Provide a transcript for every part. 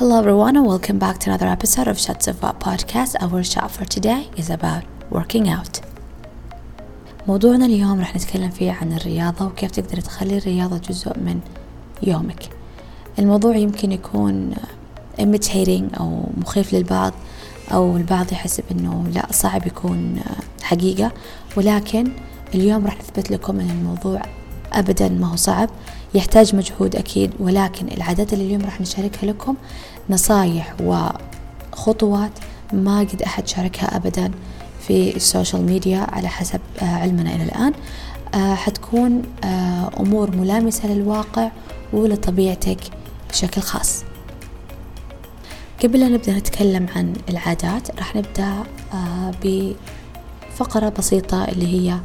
Hello everyone and welcome back to another episode of Shots of What podcast. Our shot for today is about working out. موضوعنا اليوم راح نتكلم فيه عن الرياضة وكيف تقدر تخلي الرياضة جزء من يومك. الموضوع يمكن يكون imitating أو مخيف للبعض أو البعض يحسب أنه لا صعب يكون حقيقة ولكن اليوم راح نثبت لكم أن الموضوع أبدا ما هو صعب يحتاج مجهود أكيد ولكن العادات اللي اليوم راح نشاركها لكم نصايح وخطوات ما قد أحد شاركها أبدا في السوشيال ميديا على حسب علمنا إلى الآن. حتكون أمور ملامسة للواقع ولطبيعتك بشكل خاص. قبل أن نبدأ نتكلم عن العادات راح نبدأ بفقرة بسيطة اللي هي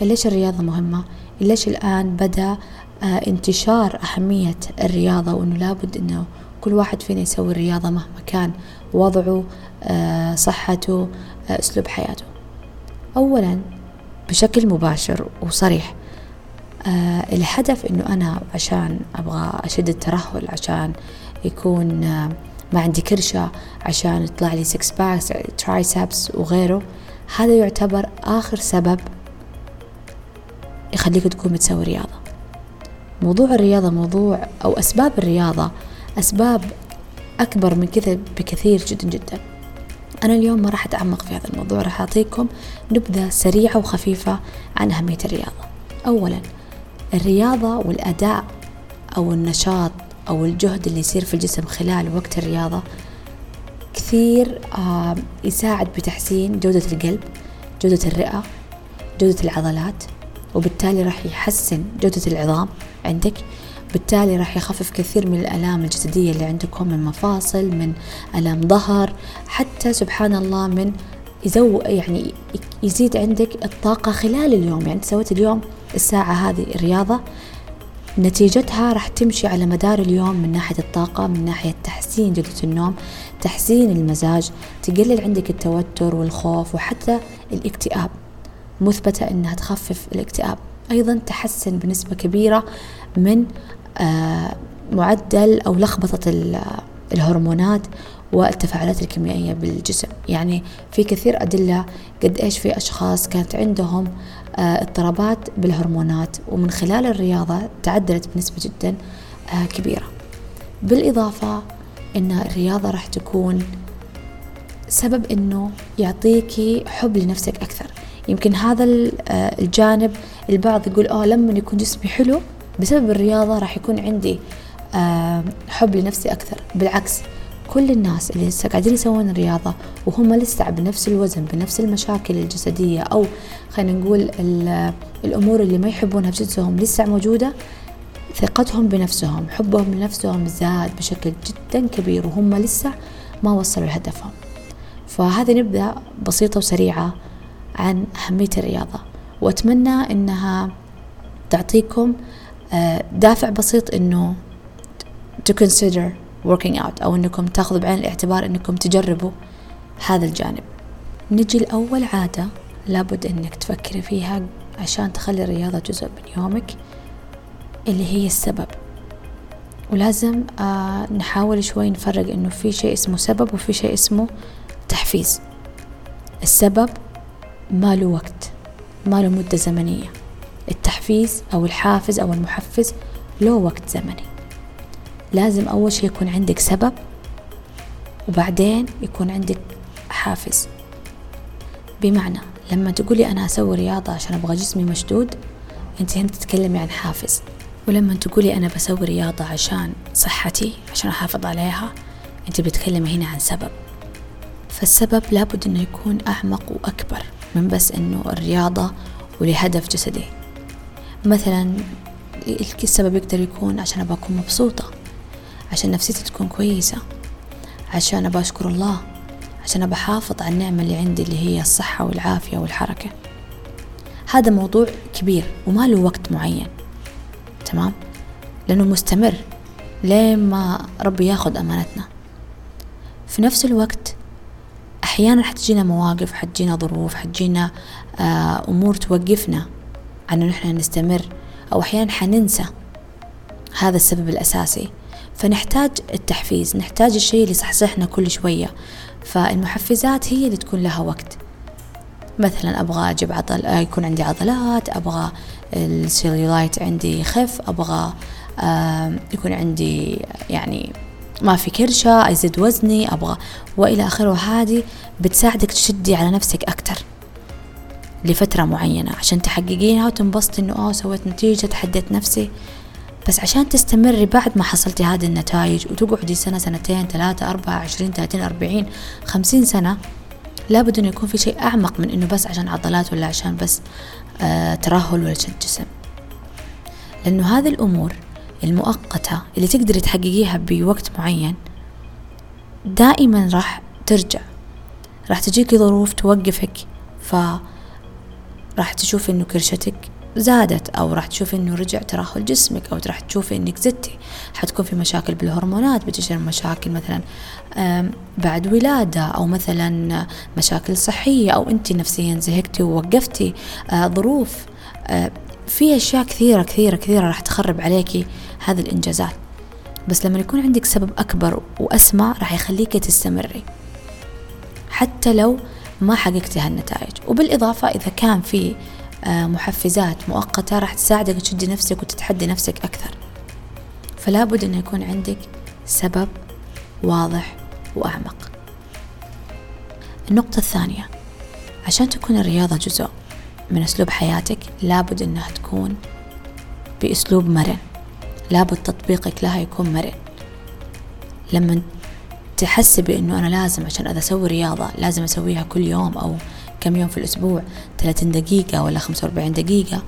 ليش الرياضة مهمة؟ ليش الآن بدأ انتشار أهمية الرياضة وأنه لابد أنه كل واحد فينا يسوي الرياضة مهما كان وضعه صحته أسلوب حياته. أولا بشكل مباشر وصريح الهدف أنه أنا عشان أبغى أشد الترهل عشان يكون ما عندي كرشة عشان يطلع لي six packs ترايسبس وغيره هذا يعتبر آخر سبب يخليك تقوم تسوي رياضة. موضوع الرياضة موضوع أو أسباب الرياضة أسباب أكبر من كذا بكثير جدا جدا. أنا اليوم ما راح أتعمق في هذا الموضوع راح أعطيكم نبذة سريعة وخفيفة عن أهمية الرياضة. أولا الرياضة والأداء أو النشاط أو الجهد اللي يصير في الجسم خلال وقت الرياضة كثير يساعد بتحسين جودة القلب جودة الرئة جودة العضلات وبالتالي راح يحسن جودة العظام. عندك. بالتالي راح يخفف كثير من الآلام الجسدية اللي عندكم من مفاصل من آلام ظهر حتى سبحان الله من يزو يعني يزيد عندك الطاقة خلال اليوم. يعني سويت اليوم الساعة هذه الرياضة نتيجتها راح تمشي على مدار اليوم من ناحية الطاقة من ناحية تحسين جودة النوم تحسين المزاج تقلل عندك التوتر والخوف وحتى الاكتئاب. مثبتة أنها تخفف الاكتئاب. أيضا تحسن بنسبة كبيرة من معدل أو لخبطة الهرمونات والتفاعلات الكيميائية بالجسم. يعني في كثير أدلة قد إيش في أشخاص كانت عندهم اضطرابات بالهرمونات ومن خلال الرياضة تعدلت بنسبة جدا كبيرة. بالإضافة أن الرياضة راح تكون سبب أنه يعطيكي حب لنفسك أكثر. يمكن هذا الجانب البعض يقول آه لما يكون جسمي حلو بسبب الرياضة راح يكون عندي حب لنفسي أكثر. بالعكس كل الناس اللي لسه قاعدين يسوون الرياضة وهم لسه بنفس الوزن بنفس المشاكل الجسدية أو خلينا نقول الأمور اللي ما يحبونها في جسمهم لسه موجودة ثقتهم بنفسهم حبهم لنفسهم زاد بشكل جدا كبير وهم لسه ما وصلوا لهدفهم. فهذه نبدأ بسيطة وسريعة عن أهمية الرياضة. وأتمنى أنها تعطيكم دافع بسيط أنه to consider working out أو أنكم تأخذوا بعين الاعتبار أنكم تجربوا هذا الجانب. نجي لأول عادة لابد أنك تفكري فيها عشان تخلي الرياضة جزء من يومك اللي هي السبب. ولازم آه نحاول شوي نفرق إنه في شيء اسمه سبب وفي شيء اسمه تحفيز. السبب ما له وقت ما له مدة زمنية. التحفيز أو الحافز أو المحفز له وقت زمني. لازم أول شيء يكون عندك سبب وبعدين يكون عندك حافز. بمعنى لما تقولي أنا أسوي رياضة عشان أبغى جسمي مشدود أنت هنا تتكلمي عن حافز. ولما تقولي أنا بسوي رياضة عشان صحتي عشان أحافظ عليها أنت بتكلمي هنا عن سبب. فالسبب لابد أنه يكون أعمق وأكبر. من بس أنه الرياضة ولهدف جسدي. مثلا السبب يقدر يكون عشان أبغى أكون مبسوطة عشان نفسيتي تكون كويسة عشان أبغى أشكر الله عشان أبغى أحافظ على النعمة اللي عندي اللي هي الصحة والعافية والحركة. هذا موضوع كبير وما له وقت معين تمام؟ لأنه مستمر لين ما ربي ياخذ أمانتنا. في نفس الوقت أحيانا حتجينا مواقف حتجينا ظروف حتجينا أمور توقفنا عن إنه إحنا نستمر أو أحيانا حننسى. هذا السبب الأساسي. فنحتاج التحفيز نحتاج الشيء اللي يصحصحنا كل شوية. فالمحفزات هي اللي تكون لها وقت. مثلا أبغى أجيب عضل آه، يكون عندي عضلات أبغى السيلولايت عندي يخف أبغى يكون عندي يعني ما في كرشة أزيد وزني أبغى. وإلى آخره هذه بتساعدك تشدي على نفسك أكتر لفترة معينة. عشان تحققينها وتنبسطي إنه أوه سويت نتيجة تحديت نفسي. بس عشان تستمري بعد ما حصلتي هذه النتائج وتقعدي سنة سنتين ثلاثة أربعة عشرين ثلاثين أربعين خمسين سنة لابد إنه يكون في شيء أعمق من إنه بس عشان عضلات ولا عشان بس آه ترهل ولا شد جسم. لأنه هذه الأمور المؤقتة اللي تقدري تحققيها بوقت معين دائما راح ترجع. راح تجيكي ظروف توقفك ف راح تشوفي إنه كرشتك زادت أو راح تشوفي إنه رجع ترهل جسمك أو راح تشوفي إنك زدتي. حتكون في مشاكل بالهرمونات بتجي مشاكل مثلا بعد ولادة أو مثلا مشاكل صحية أو انت نفسيا زهقتي ووقفتي. آه، ظروف آه، في أشياء كثيرة كثيرة كثيرة راح تخرب عليكي. هذه الإنجازات. بس لما يكون عندك سبب أكبر وأسمى راح يخليك تستمري. حتى لو ما حققتي هالنتائج. وبالإضافة إذا كان في آه، محفزات مؤقتة راح تساعدك تشدي نفسك وتتحدي نفسك أكثر. فلا بد أن يكون عندك سبب واضح وأعمق. النقطة الثانية. عشان تكون الرياضة جزء من أسلوب حياتك لابد أنها تكون بأسلوب مرن. لابد تطبيقك لها يكون مرن. لما تحسي بأنه أنا لازم عشان أذا أسوي رياضة لازم أسويها كل يوم أو كم يوم في الأسبوع 30 دقيقة ولا 45 دقيقة.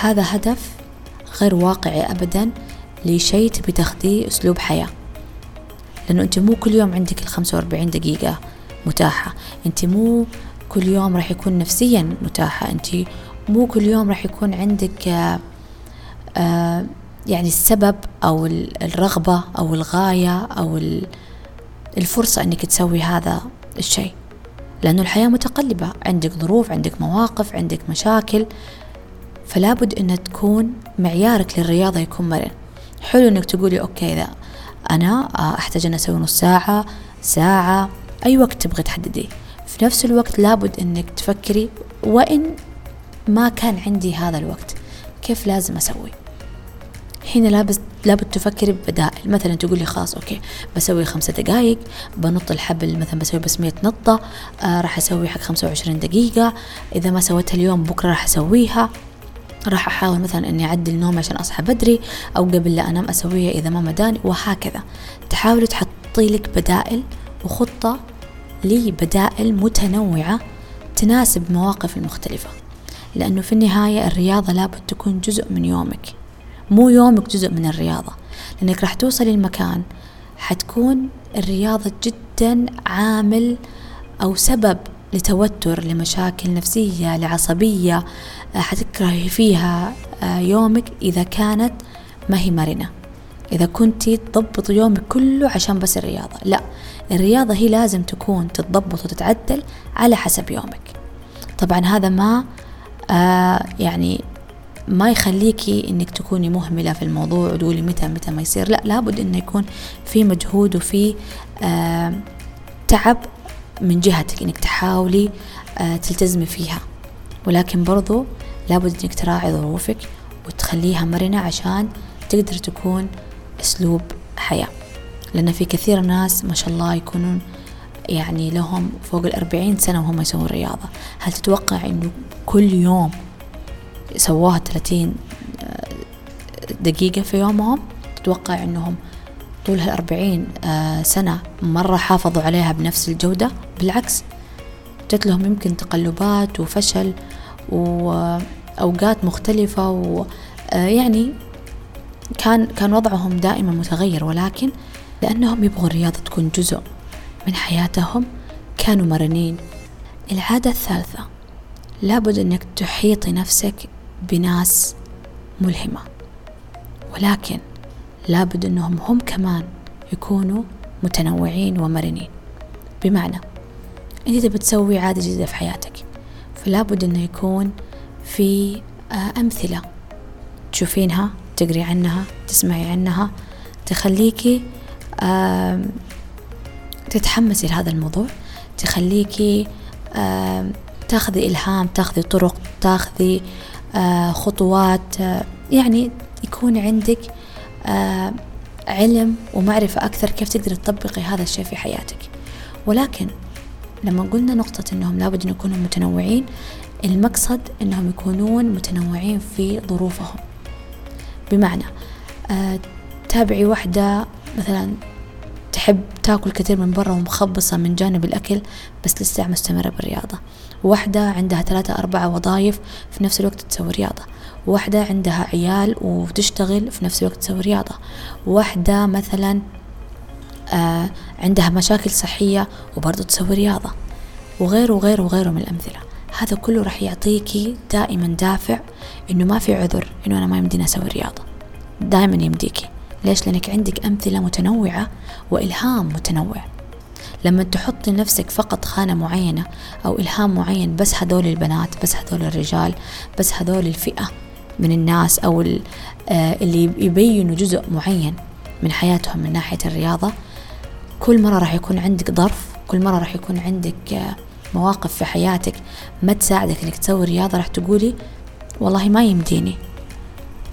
هذا هدف غير واقعي أبدا لشيء تبي تاخذيه أسلوب حياة. لأنه أنت مو كل يوم عندك ال 45 دقيقة متاحة. أنت مو كل يوم راح يكون نفسيا متاحة. أنت مو كل يوم راح يكون عندك آآ آه، آآ يعني السبب أو الرغبة أو الغاية أو الفرصة أنك تسوي هذا الشيء. لأنه الحياة متقلبة. عندك ظروف عندك مواقف عندك مشاكل. فلا بد أن تكون معيارك للرياضة يكون مرن. حلو أنك تقولي أوكي إذا أنا أحتاج أن أسوي نص ساعة ساعة أي وقت تبغي تحدديه. في نفس الوقت لابد أنك تفكري وإن ما كان عندي هذا الوقت كيف لازم أسوي؟ هنا لابد لابد تفكري ببدائل مثلا تقول لي خلاص أوكي بسوي خمسة دقائق بنط الحبل مثلا بسوي بس 100 نطة آه راح أسوي حق خمسة وعشرين دقيقة. إذا ما سويتها اليوم بكرة راح أسويها. راح أحاول مثلا إني أعدل نومي عشان أصحى بدري أو قبل لا أنام أسويها إذا ما مداني وهكذا. تحاولي تحطي لك بدائل وخطة لبدائل متنوعة تناسب المواقف المختلفة. لأنه في النهاية الرياضة لابد تكون جزء من يومك. مو يومك جزء من الرياضة لأنك راح توصلي المكان حتكون الرياضة جدا عامل أو سبب لتوتر لمشاكل نفسية لعصبية آه، حتكرهي فيها آه، يومك إذا كانت ما هي مرنة. إذا كنتي تضبط يومك كله عشان بس الرياضة لا الرياضة هي لازم تكون تتضبط وتتعدل على حسب يومك. طبعا هذا ما آه يعني ما يخليكي إنك تكوني مهملة في الموضوع وتقولي متى متى ما يصير. لا لابد إنه يكون في مجهود وفي آه تعب من جهتك إنك تحاولي آه تلتزمي فيها. ولكن برضو لابد إنك تراعي ظروفك وتخليها مرنة عشان تقدر تكون أسلوب حياة. لأن في كثير ناس ما شاء الله يكونون يعني لهم فوق الأربعين سنة وهم يسوون رياضة. هل تتوقع أنه كل يوم سووها 30 آه، دقيقة في يومهم. تتوقع أنهم طول هالأربعين آه، سنة مرة حافظوا عليها بنفس الجودة. بالعكس جت لهم يمكن تقلبات وفشل وأوقات مختلفة ويعني آه، كان كان وضعهم دائما متغير. ولكن لأنهم يبغوا الرياضة تكون جزء من حياتهم كانوا مرنين. العادة الثالثة لابد أنك تحيطي نفسك بناس ملهمة. ولكن لابد أنهم هم كمان يكونوا متنوعين ومرنين. بمعنى أنت تبي تسوي عادة جديدة في حياتك فلا بد أنه يكون في آه، أمثلة تشوفينها تقري عنها تسمعي عنها تخليكي تتحمسي لهذا الموضوع تخليكي تاخذي إلهام تاخذي طرق تاخذي خطوات آه، يعني يكون عندك آه، علم ومعرفة أكثر كيف تقدري تطبقي هذا الشيء في حياتك. ولكن لما قلنا نقطة أنهم لابد أن يكونوا متنوعين المقصد أنهم يكونون متنوعين في ظروفهم. بمعنى تابعي واحدة مثلا تحب تاكل كثير من برا ومخبصة من جانب الأكل بس لسه مستمرة بالرياضة. واحدة عندها ثلاثة أربعة وظائف في نفس الوقت تسوي رياضة. واحدة عندها عيال وتشتغل في نفس الوقت تسوي رياضة. واحدة مثلا آه عندها مشاكل صحية وبرضه تسوي رياضة. وغيره وغيره وغيره من الأمثلة. هذا كله راح يعطيكي دائما دافع إنه ما في عذر إنه أنا ما يمديني أسوي رياضة. دائما يمديكي. ليش؟ لأنك عندك أمثلة متنوعة وإلهام متنوع. لما تحط لنفسك فقط خانة معينة أو إلهام معين بس هذول البنات بس هذول الرجال بس هذول الفئة من الناس أو آه، اللي يبينوا جزء معين من حياتهم من ناحية الرياضة كل مرة راح يكون عندك ظرف كل مرة راح يكون عندك آه، مواقف في حياتك ما تساعدك إنك تسوي رياضة راح تقولي والله ما يمديني.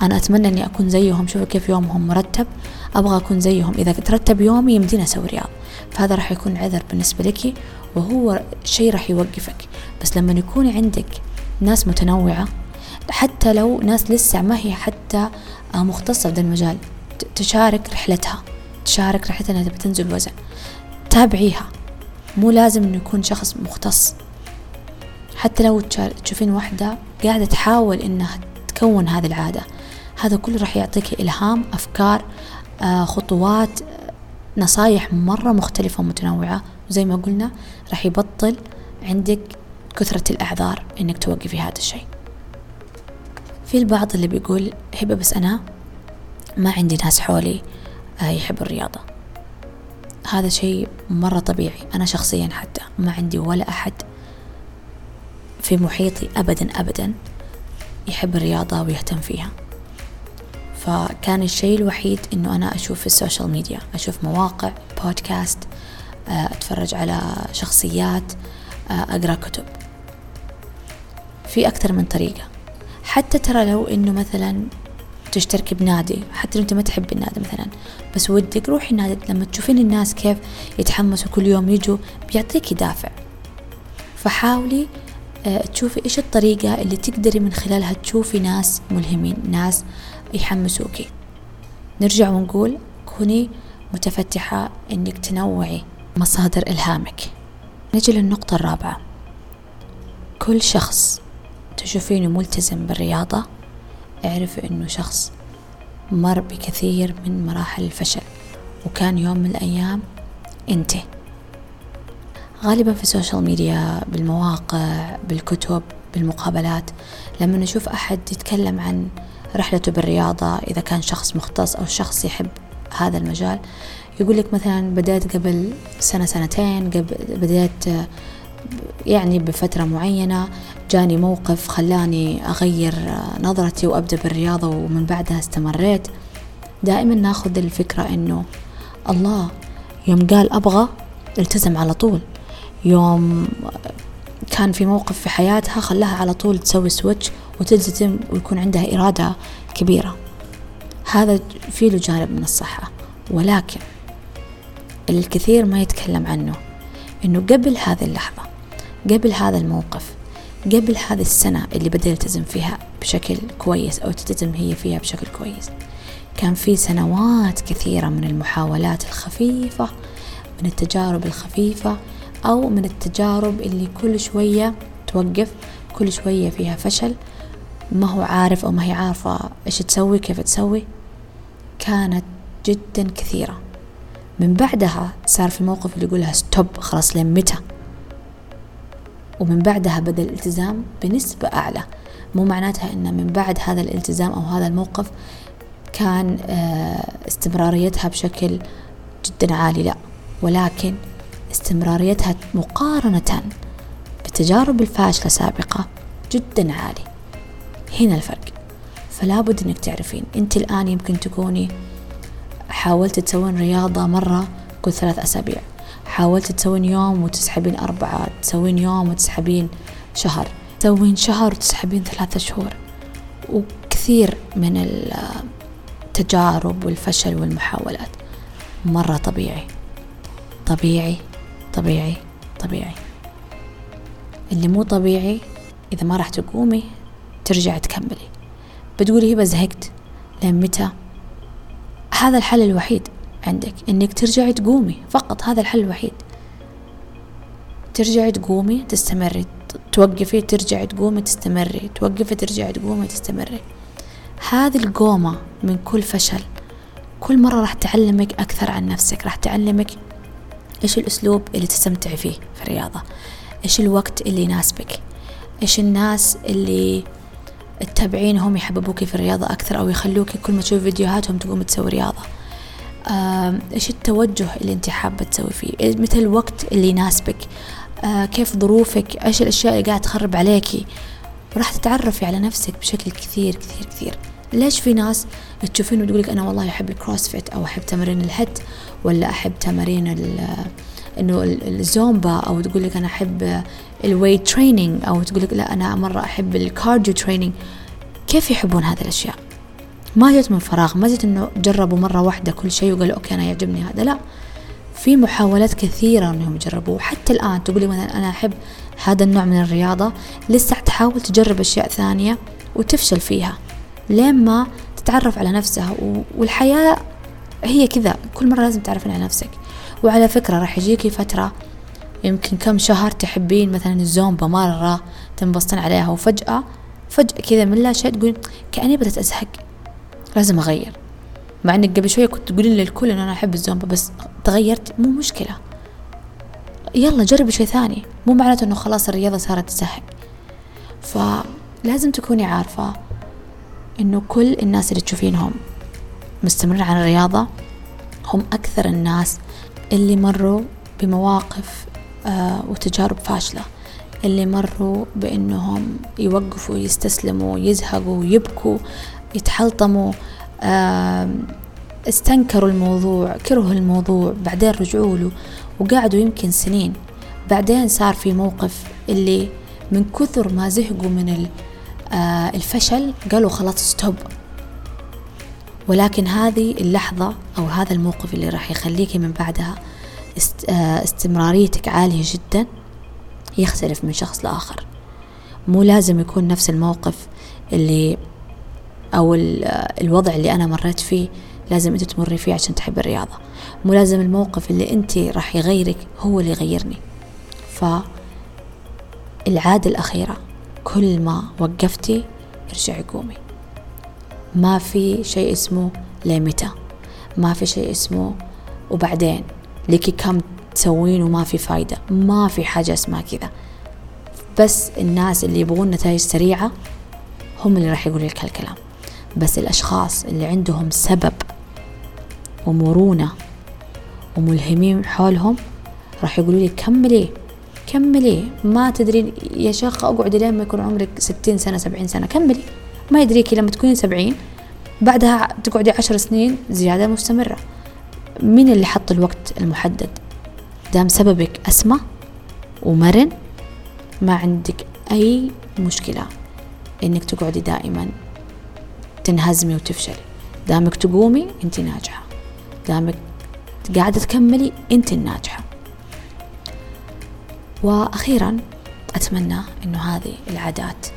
أنا أتمنى إني أكون زيهم. شوفوا كيف يومهم مرتب. أبغى أكون زيهم. إذا ترتب يومي يمديني أسوي رياضة فهذا راح يكون عذر بالنسبة لك وهو شيء راح يوقفك. بس لما يكون عندك ناس متنوعة حتى لو ناس لسه ما هي حتى مختصة في المجال تشارك رحلتها. تشارك رحلتها إنها تبي تنزل وزن تابعيها. مو لازم إنه يكون شخص مختص. حتى لو تشوفين واحدة قاعدة تحاول إنها تكون هذه العادة. هذا كله راح يعطيك إلهام أفكار آه، خطوات نصايح مرة مختلفة ومتنوعة. وزي ما قلنا راح يبطل عندك كثرة الأعذار إنك توقفي هذا الشيء. في البعض اللي بيقول هبة بس أنا ما عندي ناس حولي آه، يحبوا الرياضة. هذا شيء مرة طبيعي. أنا شخصيا حتى ما عندي ولا أحد في محيطي أبدا أبدا يحب الرياضة ويهتم فيها. فكان الشيء الوحيد إنه أنا أشوف ال social media أشوف مواقع بودكاست آه، أتفرج على شخصيات آه، أقرأ كتب. في أكثر من طريقة. حتى ترى لو إنه مثلا تشتركي بنادي حتى لو أنت ما تحبي النادي مثلا بس ودك روحي النادي لما تشوفين الناس كيف يتحمسوا كل يوم يجوا بيعطيكي دافع فحاولي آه، تشوفي إيش الطريقة اللي تقدري من خلالها تشوفي ناس ملهمين ناس يحمسوكي. نرجع ونقول كوني متفتحة إنك تنوعي مصادر إلهامك. نجي للنقطة الرابعة. كل شخص تشوفينه ملتزم بالرياضة اعرفي إنه شخص مر بكثير من مراحل الفشل وكان يوم من الأيام أنت. غالبا في السوشيال ميديا بالمواقع بالكتب بالمقابلات لما نشوف أحد يتكلم عن رحلته بالرياضة إذا كان شخص مختص أو شخص يحب هذا المجال يقول لك مثلا بدأت قبل سنة سنتين قبل بدأت يعني بفترة معينة جاني موقف خلاني أغير نظرتي وأبدأ بالرياضة ومن بعدها استمريت. دائما نأخذ الفكرة إنه الله يوم قال أبغى التزم على طول. يوم كان في موقف في حياتها خلاها على طول تسوي سويتش وتلتزم ويكون عندها إرادة كبيرة. هذا في له جانب من الصحة ولكن الكثير ما يتكلم عنه إنه قبل هذه اللحظة قبل هذا الموقف قبل هذه السنة اللي بدأ يلتزم فيها بشكل كويس أو تلتزم هي فيها بشكل كويس كان في سنوات كثيرة من المحاولات الخفيفة من التجارب الخفيفة أو من التجارب اللي كل شوية توقف كل شوية فيها فشل. ما هو عارف أو ما هي عارفة إيش تسوي كيف تسوي. كانت جدا كثيرة. من بعدها صار في موقف اللي يقولها ستوب خلاص لين متى؟ ومن بعدها بدأ الالتزام بنسبة أعلى. مو معناتها أن من بعد هذا الالتزام أو هذا الموقف كان آه، استمراريتها بشكل جدا عالي لا. ولكن استمراريتها مقارنة بالتجارب الفاشلة سابقة جدا عالي. هنا الفرق. فلا بد إنك تعرفين. أنت الآن يمكن تكوني حاولت تسوين رياضة مرة كل ثلاث أسابيع. حاولت تسوين يوم وتسحبين أربعة. تسوين يوم وتسحبين شهر. تسوين شهر وتسحبين ثلاثة شهور. وكثير من التجارب والفشل والمحاولات. مرة طبيعي. طبيعي. طبيعي طبيعي. اللي مو طبيعي إذا ما راح تقومي ترجعي تكملي. بتقولي هبة زهقت. لين متى؟ هذا الحل الوحيد عندك إنك ترجعي تقومي. فقط هذا الحل الوحيد. ترجعي تقومي تستمري. توقفي ترجعي تقومي تستمري. توقفي ترجعي تقومي تستمري. هذه القومة من كل فشل. كل مرة راح تعلمك أكثر عن نفسك راح تعلمك إيش الأسلوب اللي تستمتعي فيه في الرياضة؟ إيش الوقت اللي يناسبك؟ إيش الناس اللي تتابعينهم يحببوكي في الرياضة أكثر أو يخلوكي كل ما تشوفي فيديوهاتهم تقومي تسوي رياضة؟ إيش التوجه اللي أنت حابة تسوي فيه؟ متى الوقت اللي يناسبك. آه كيف ظروفك؟ إيش الأشياء اللي قاعد تخرب عليكي؟ وراح تتعرفي على نفسك بشكل كثير كثير كثير. ليش في ناس تشوفين وتقولك أنا والله أحب الكروسفيت أو أحب تمارين الهيد ولا أحب تمارين إنه الزومبا أو تقول لك أنا أحب ال weight training أو تقول لك لا أنا مرة أحب ال cardio training كيف يحبون هذه الأشياء؟ ما جت من فراغ ما جت إنه جربوا مرة واحدة كل شيء وقالوا okay أنا يعجبني هذا لا. في محاولات كثيرة إنهم يجربوا حتى الآن تقولي مثلا أنا أحب هذا النوع من الرياضة لسه تحاول تجرب أشياء ثانية وتفشل فيها. لين ما تتعرف على نفسها والحياة هي كذا كل مرة لازم تعرفين على نفسك. وعلى فكرة راح يجيكي فترة يمكن كم شهر تحبين مثلا الزومبا مرة تنبسطين عليها وفجأة فجأة كذا من لا شيء تقولين كأني بدأت أزهق. لازم أغير. مع إنك قبل شوية كنت تقولين للكل إن أنا أحب الزومبا بس تغيرت مو مشكلة. يلا جربي شيء ثاني. مو معناته إنه خلاص الرياضة صارت تزهق. فلازم تكوني عارفة إنه كل الناس اللي تشوفينهم مستمرين على الرياضة هم أكثر الناس اللي مروا بمواقف آه وتجارب فاشلة اللي مروا بأنهم يوقفوا يستسلموا يزهقوا يبكوا يتحلطموا استنكروا الموضوع كرهوا الموضوع بعدين رجعوا له وقعدوا يمكن سنين. بعدين صار في موقف اللي من كثر ما زهقوا من الفشل قالوا خلاص ستوب ولكن هذه اللحظة أو هذا الموقف اللي راح يخليك من بعدها آه، استمراريتك عالية جدا يختلف من شخص لآخر. مو لازم يكون نفس الموقف اللي أو الوضع اللي أنا مريت فيه لازم أنت تمري فيه عشان تحب الرياضة. مو لازم الموقف اللي أنت راح يغيرك هو اللي يغيرني. فالعادة الأخيرة كل ما وقفتي ارجعي قومي. ما في شيء اسمه لمتى ما في شيء اسمه وبعدين لكي كم تسوين وما في فايدة. ما في حاجة اسمها كذا. بس الناس اللي يبغون نتائج سريعة هم اللي راح يقولوا لك هالكلام. بس الأشخاص اللي عندهم سبب ومرونة وملهمين حولهم راح يقولوا لي كملي. كملي. ما تدرين يا شيخ اقعدي لين ما يكون عمرك ستين سنة سبعين سنة. كملي. ما يدريكي لما تكونين سبعين بعدها تقعدي عشر سنين زيادة مستمرة. مين اللي حط الوقت المحدد؟ دام سببك أسمى ومرن ما عندك أي مشكلة إنك تقعدي دائما تنهزمي وتفشلي. دامك تقومي أنت ناجحة. دامك قاعدة تكملي أنت الناجحة وأخيرا أتمنى أنه هذه العادات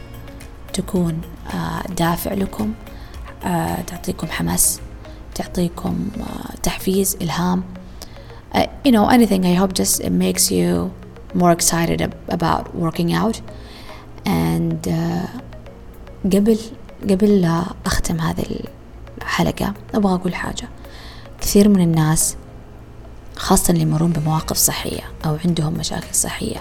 تكون آه، دافع لكم آه، تعطيكم حماس تعطيكم uh, تحفيز إلهام. Uh, you know anything I hope just it makes you more excited about working out. And uh, قبل قبل لا أختم هذه الحلقة أبغى أقول حاجة. كثير من الناس خاصة اللي يمرون بمواقف صحية أو عندهم مشاكل صحية.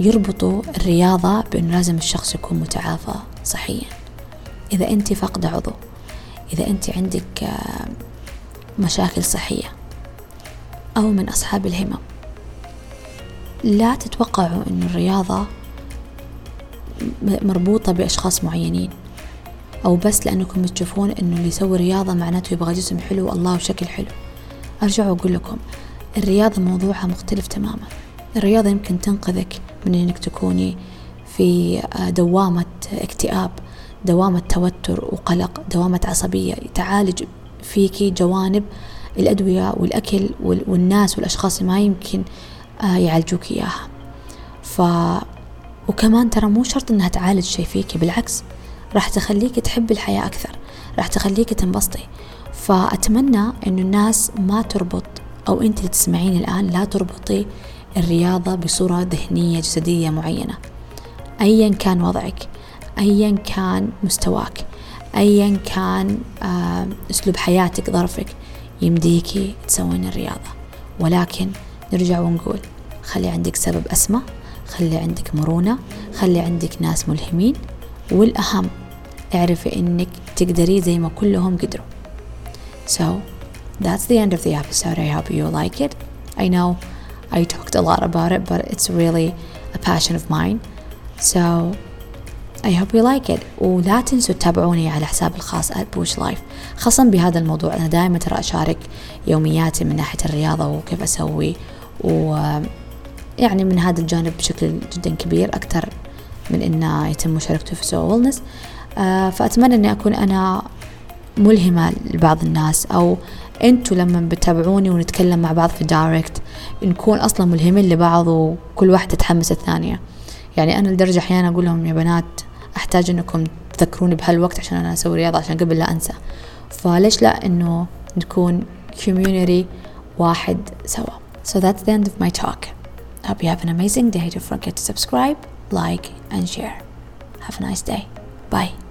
يربطوا الرياضة بأنه لازم الشخص يكون متعافى صحيا. إذا أنت فقد عضو إذا أنت عندك آه، مشاكل صحية أو من أصحاب الهمم لا تتوقعوا أن الرياضة مربوطة بأشخاص معينين أو بس لأنكم تشوفون إنه اللي يسوي رياضة معناته يبغى جسم حلو الله وشكل حلو. أرجع وأقول لكم الرياضة موضوعها مختلف تماما. الرياضة يمكن تنقذك من إنك تكوني في آه، دوامة اكتئاب دوامة توتر وقلق دوامة عصبية. تعالج فيكي جوانب الأدوية والأكل والناس والأشخاص اللي ما يمكن آه، يعالجوك إياها. ف وكمان ترى مو شرط إنها تعالج شيء فيكي بالعكس راح تخليك تحبي الحياة أكثر راح تخليك تنبسطي. فأتمنى إنه الناس ما تربط أو أنت اللي تسمعين الآن لا تربطي الرياضة بصورة ذهنية جسدية معينة. أيا كان وضعك أيا كان مستواك أيا كان آه، أسلوب حياتك ظرفك يمديكي تسوين الرياضة. ولكن نرجع ونقول خلي عندك سبب أسمى خلي عندك مرونة خلي عندك ناس ملهمين. والأهم اعرفي إنك تقدري زي ما كلهم قدروا. So that's the end of the episode. I hope you like it. I know I talked a lot about it but it's really a passion of mine. So I hope you like it. ولا تنسوا تتابعوني على حساب الخاص بوش لايف خاصة بهذا الموضوع. أنا دائما ترى أشارك يومياتي من ناحية الرياضة وكيف أسوي. و يعني من هذا الجانب بشكل جدا كبير أكثر من إنه يتم مشاركته في So Wellness آه فأتمنى إني أكون أنا ملهمة لبعض الناس أو أنتوا لما بتتابعوني ونتكلم مع بعض في direct نكون أصلا ملهمين لبعض وكل واحدة تحمس الثانية يعني أنا لدرجة أحيانا أقول لهم يا بنات أحتاج إنكم تذكروني بهالوقت عشان أنا أسوي رياضة عشان قبل لا أنسى فليش لا إنه نكون community واحد سوا So that's the end of my talk. Hope you have an amazing day. Don't forget to subscribe, like, and share. Have a nice day. Bye.